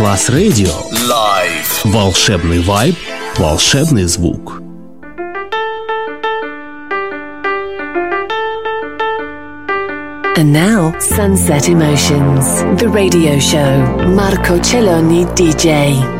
Класс Радио. Live. Волшебный вайб, волшебный звук. And now, Sunset Emotions, the radio show. Marco Celloni DJ.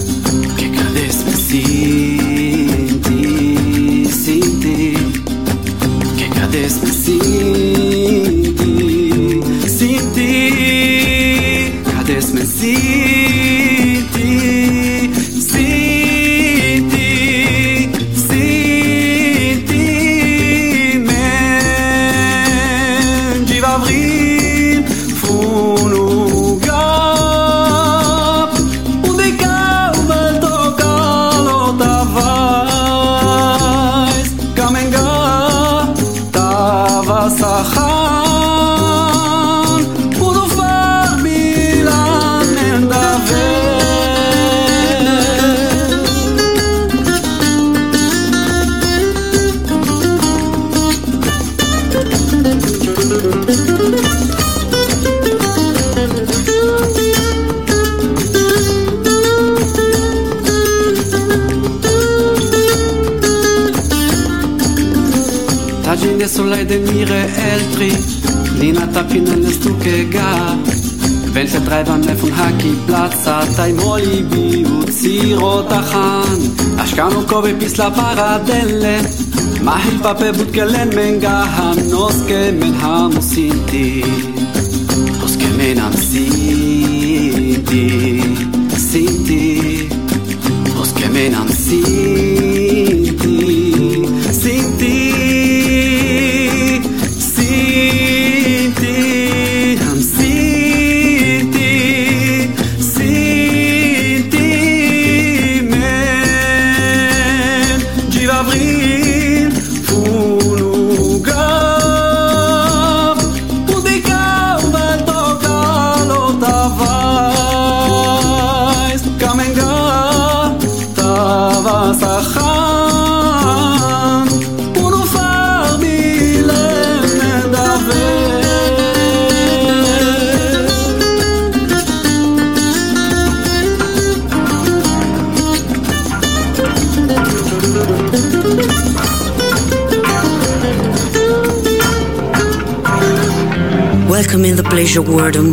sulle de mire eltri Lina tapinen es tu che ga. Wenn se treiber ne von haki platza Tai moli bi uziro tachan Ashkanu kobe pis la paradelle Mahil pape butkelen men gahan Noske men hamu sinti Noske men am sinti Sinti men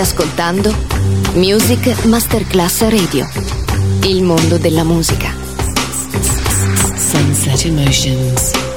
Ascoltando Music Masterclass Radio. Il mondo della musica. Sunset Emotions.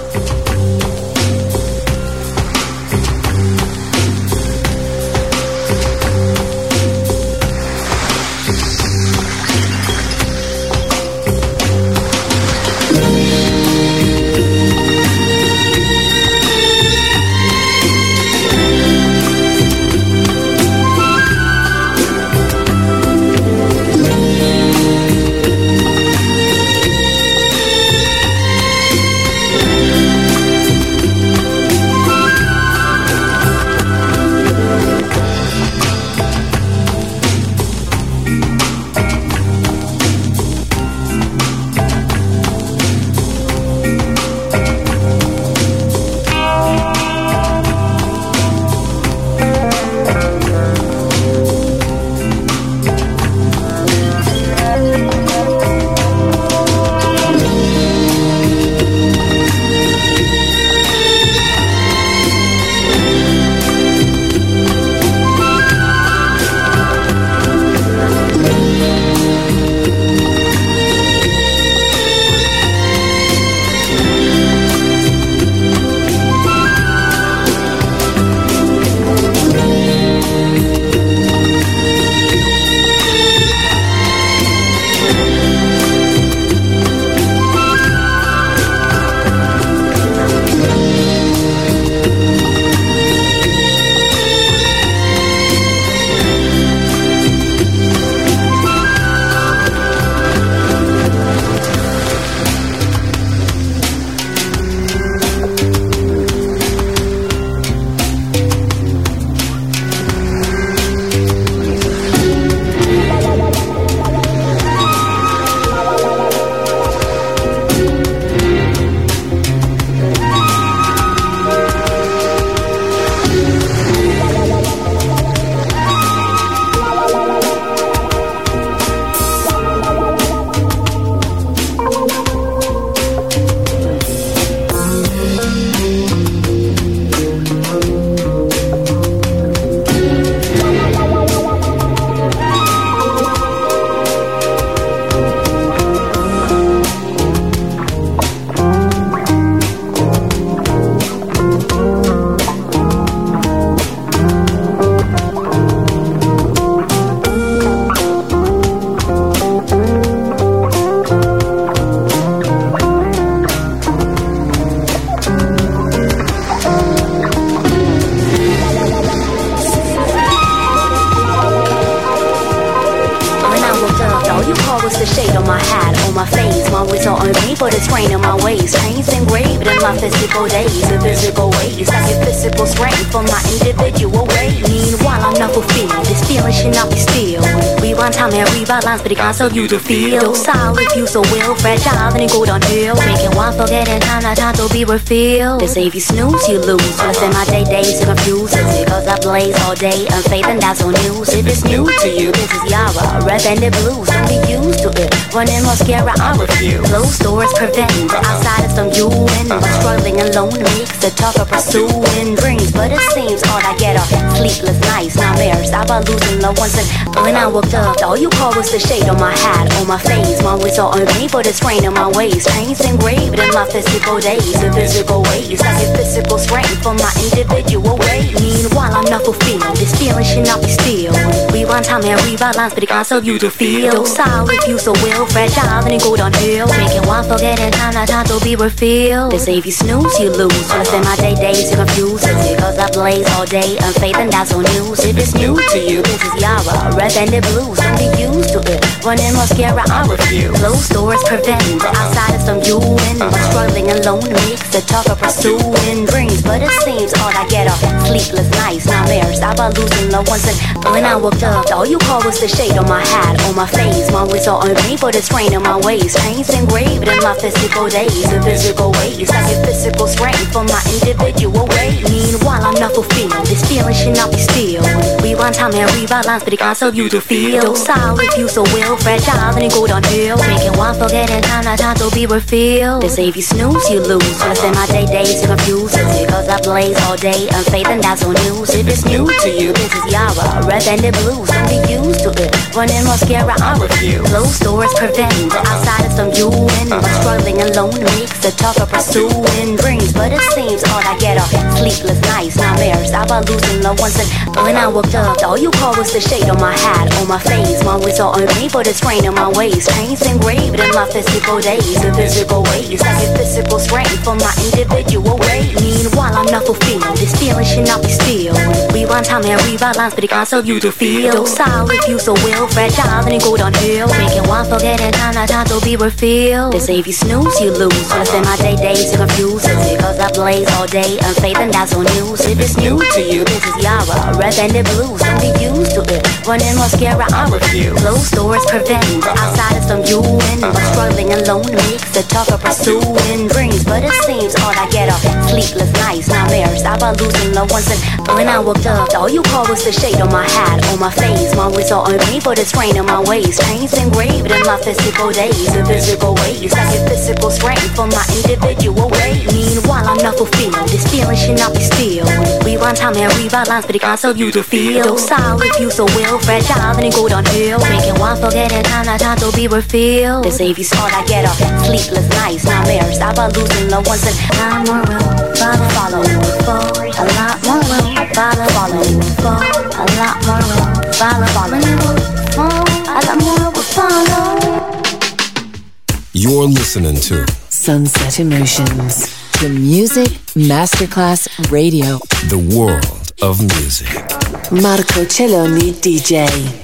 From my individual way. Meanwhile, I'm not fulfilled. This feeling should not be still. Rewind time and rewrite lines, but it can't serve you to feel. If you so will, fragile, then it go downhill. Making one forget and time, not time to be refilled. They say if you snooze, you lose. I spend my day days to confuse, because I blaze all day. Unfaith and that's on news. If it's new to you, this is Yara, red the blues. Don't be used to it. Running mascara, I refuse. Closed doors prevent the outsiders from you and struggling alone makes the tougher pursuing dreams. But it seems all I get are sleepless nights, nightmares. About losing loved ones and when I woke up, all you call was the shade on my hat, on my face. My whistle on me for the strain on my waist. Pain's engraved in my physical days, the physical ways. I get physical strength from my individual way. Meanwhile, I'm not fulfilled. This feeling should not be still. We Rewind time and rewrite lines, but it can't you to feel. Docile you so will, fragile, then it go downhill. Making one forget and time, not time to be refilled. They say if you snooze, you lose. When I spend my day days to confuse, it's because I blaze all day. Unfaith and that's on news. If it's new to you, this is Yara, red banded blues. Don't be used to it. Running mascara, I refuse. Closed doors prevent the outsiders from and but struggling alone makes the tougher pursuing dreams. But it seems all I get are sleepless nights, nightmares. I about losing loved ones and when I woke up, all you call was the shade on my hat, on my face. My whistle on me for the strain on my waist. Pains engraved in my physical days, the physical ways. I get physical strength from my individual way. Meanwhile, I'm not fulfilled. This feeling should not be still. Rewind time and rewrite lines, but it can't serve you to feel. Docile if you so will, fragile, then it go downhill. Making one forget and time, not time to be refilled. They say if you snooze, you lose. I spend my day days to confuse, because I blaze all day. Unfaith and that's on news. If it's new to you, this is Yara, red banded blues. Don't be to it. Running mascara, I refuse. Closed doors prevent the outsiders from you but struggling alone makes the tougher pursuing dreams. But it seems all I get are sleepless nights, nightmares. I about losing loved ones and when I woke up, all you call was the shade on my hat, on my face. My whistle on me the strain on my waist. Pains engraved in my physical days, the physical ways. I get physical strength from my individual way. Meanwhile, I'm not fulfilled. This feeling should not be still. Rewind time and rewrite lines, but it can't serve you to feel. Docile you so will, fragile, then it go downhill. Making one forget and time, not time to be refilled. They say if you snooze, you lose. When I spend my day days to confuse, it's because I blaze all day. Unfaith and that's on news. If it's new to you, this is Yara, red banded blues. Don't be used to it. Running mascara, I refuse. Closed doors prevent the outsiders from you and but struggling alone makes the tougher pursuing dreams. But it seems all I get are sleepless nights, nightmares. I about losing loved ones and when I woke up, all you call was the shade on my hat, on my face. My on me for the strain on my waist. Chains engraved in my physical days, the physical ways. I get physical strength from my individual way. Meanwhile, I'm not fulfilled. This feeling should not be still. Rewind time and rewrite lines, but it can't serve you to feel. Docile if you so will, fragile, then it go downhill. Making one forget and time, not time to be refilled. Say if all I get are sleepless nights, nightmares. I about losing loved ones and a lot more will follow, follow. A lot more will follow, follow, follow. A lot more will follow, follow, follow. A lot more will follow. You're listening to Sunset Emotions. The Music Masterclass Radio. The World of Music. Marco Celloni DJ.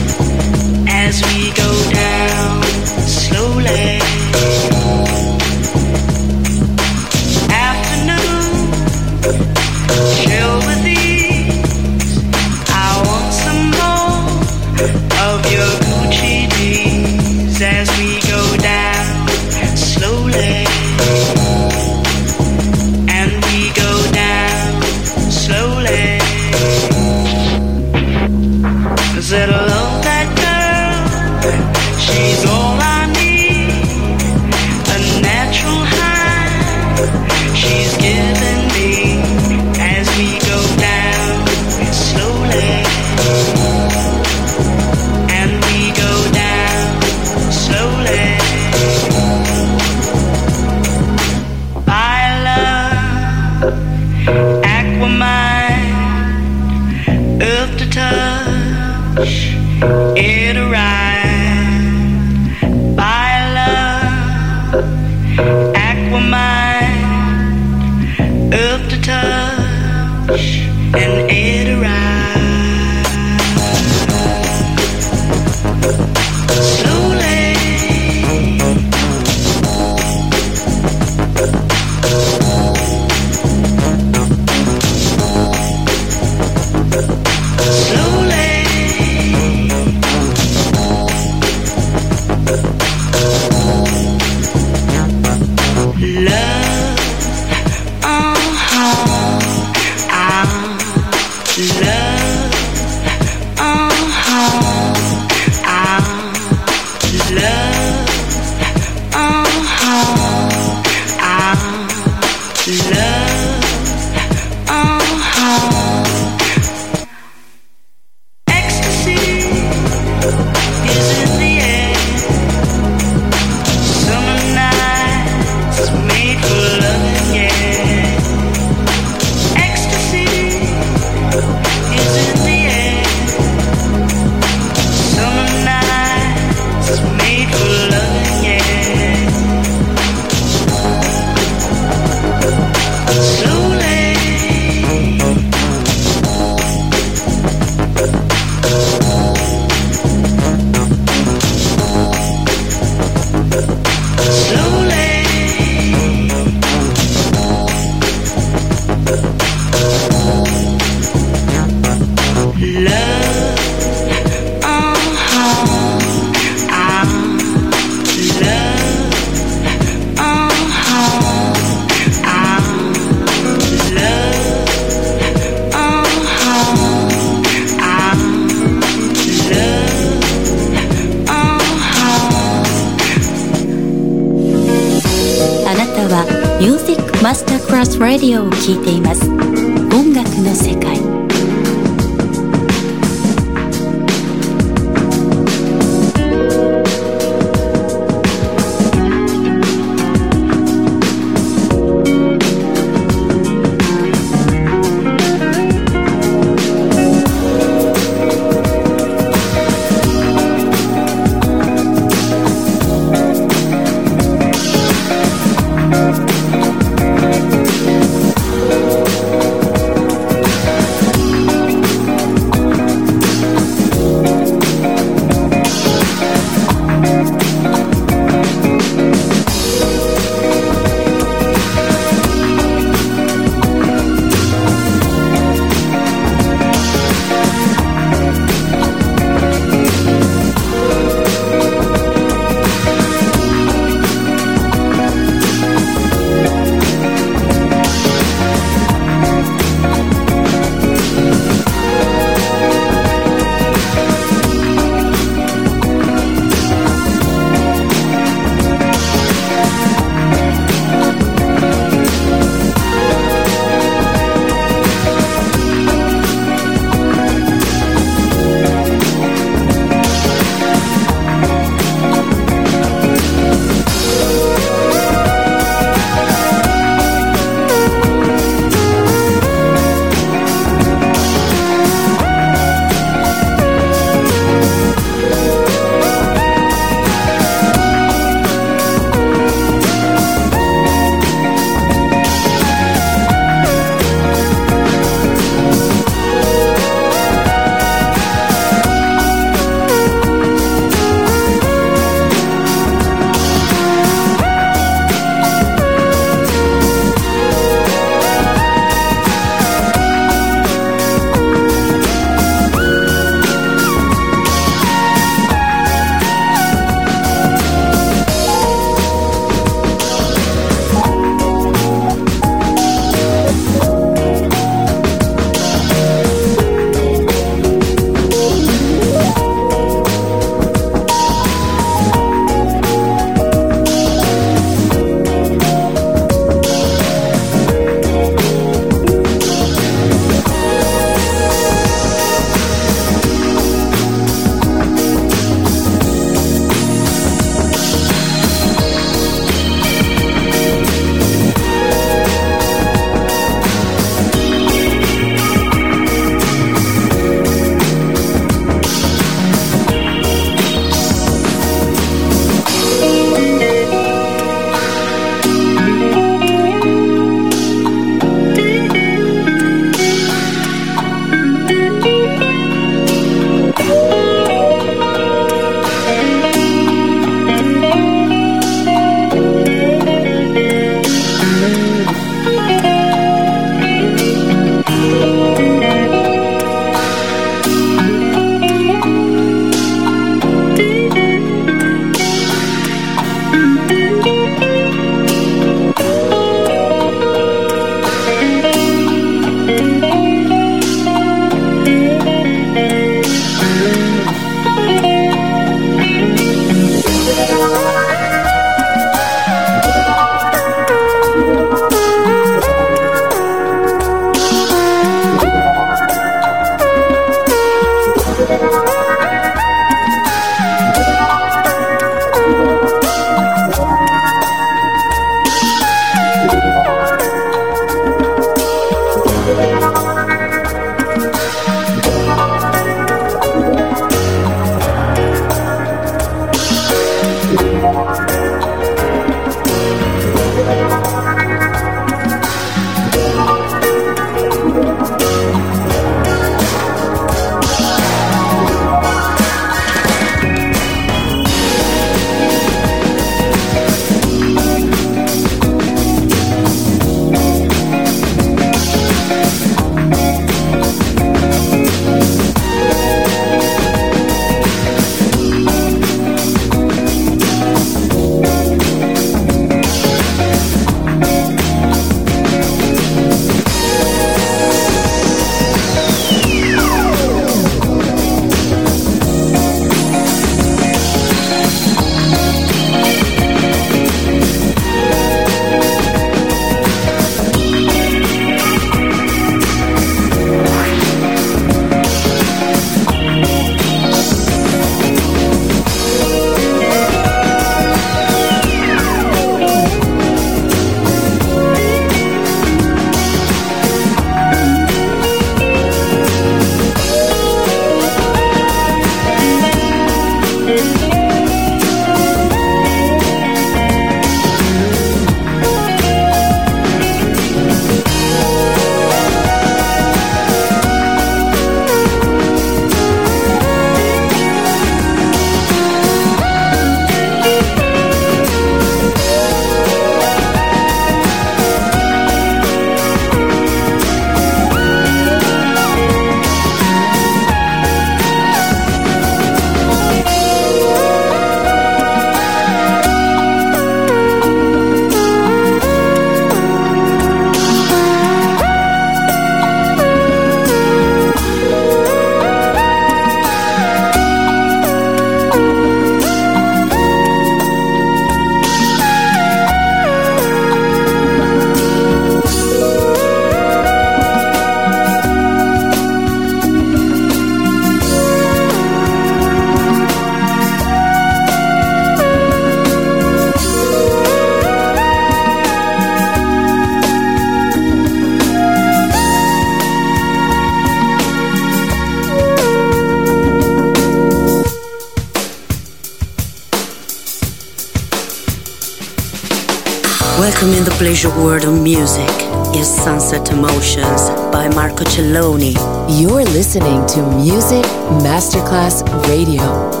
Pleasure world of music is Sunset Emotions by Marco Celloni. You're listening to Music Masterclass Radio.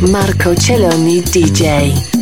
Marco Celloni DJ.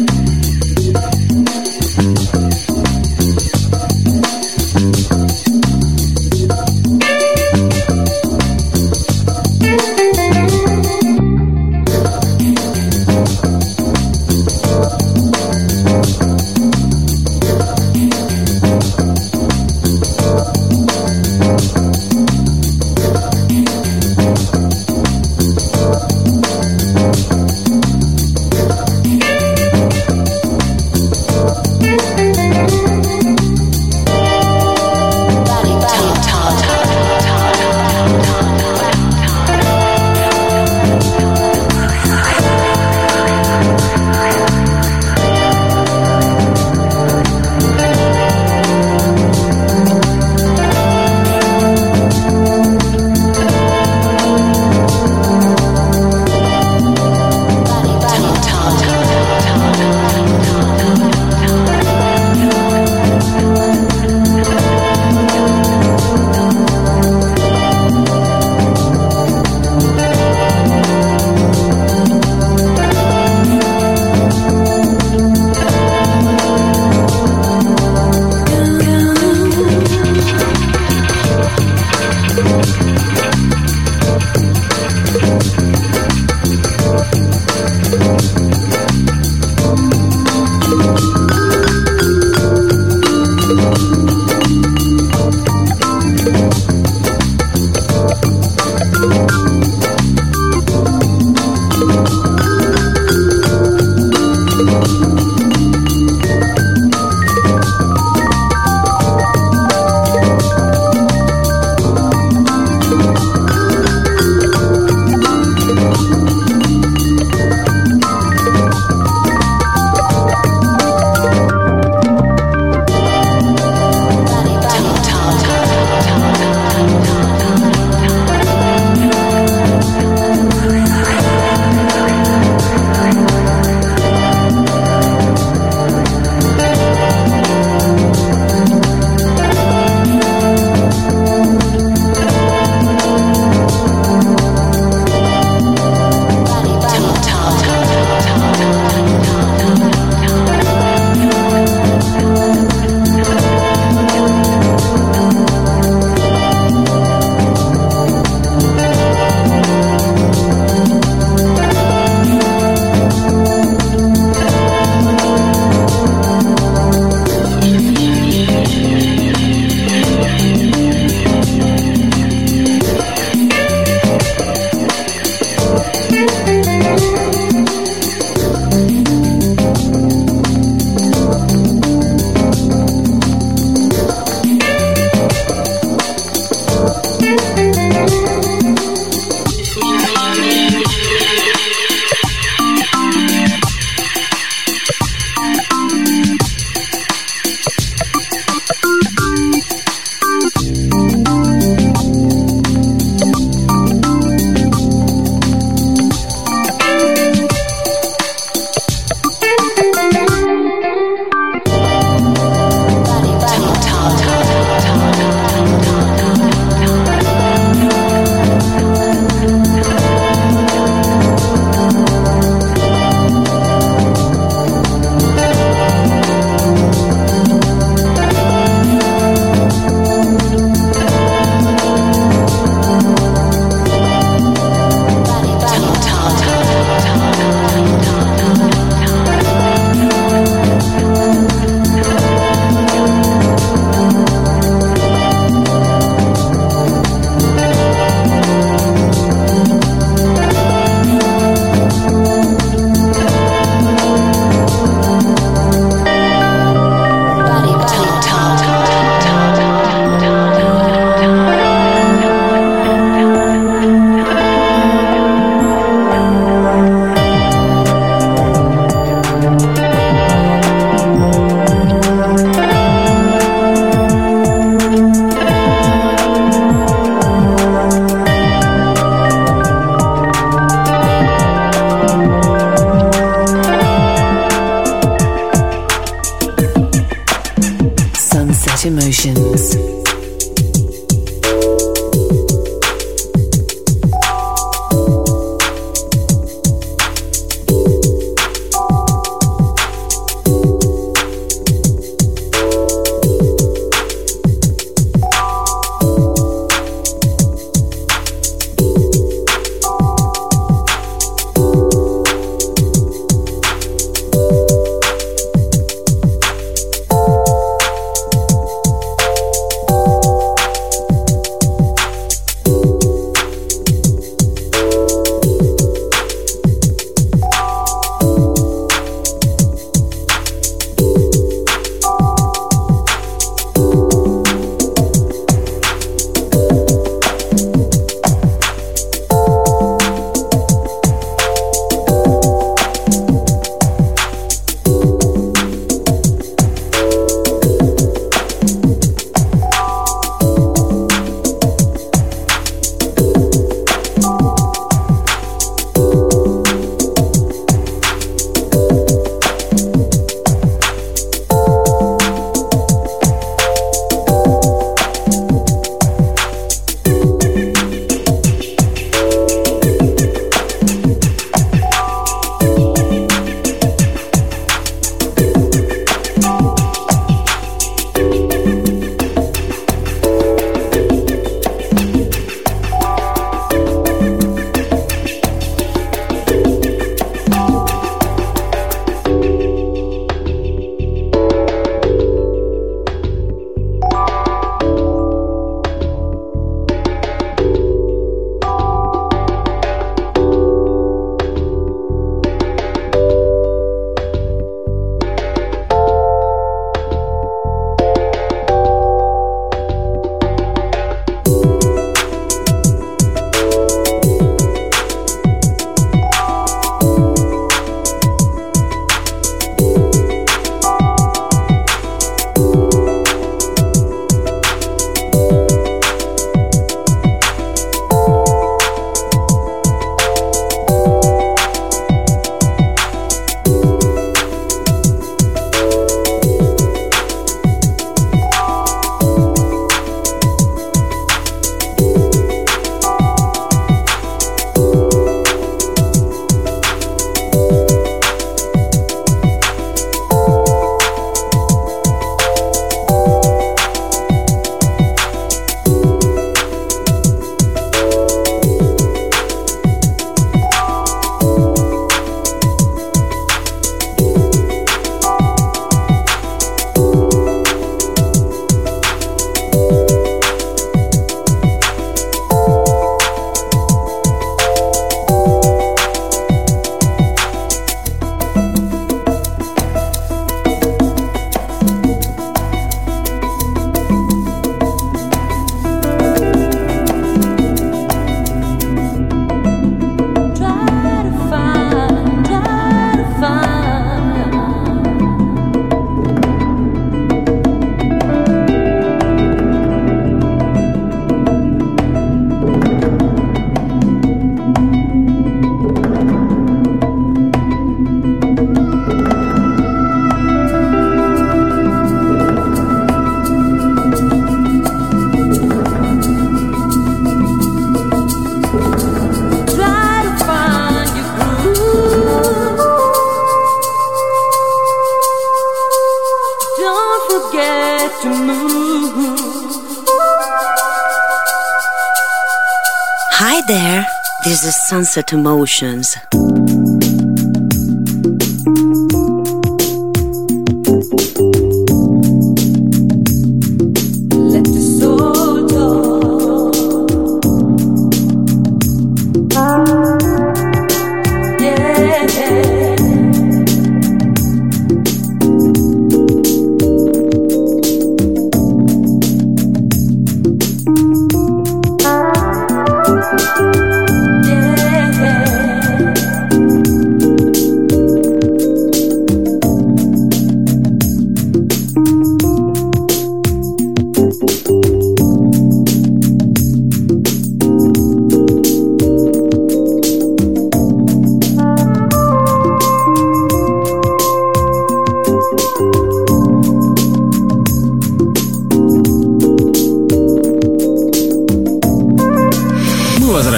Sunset Emotions.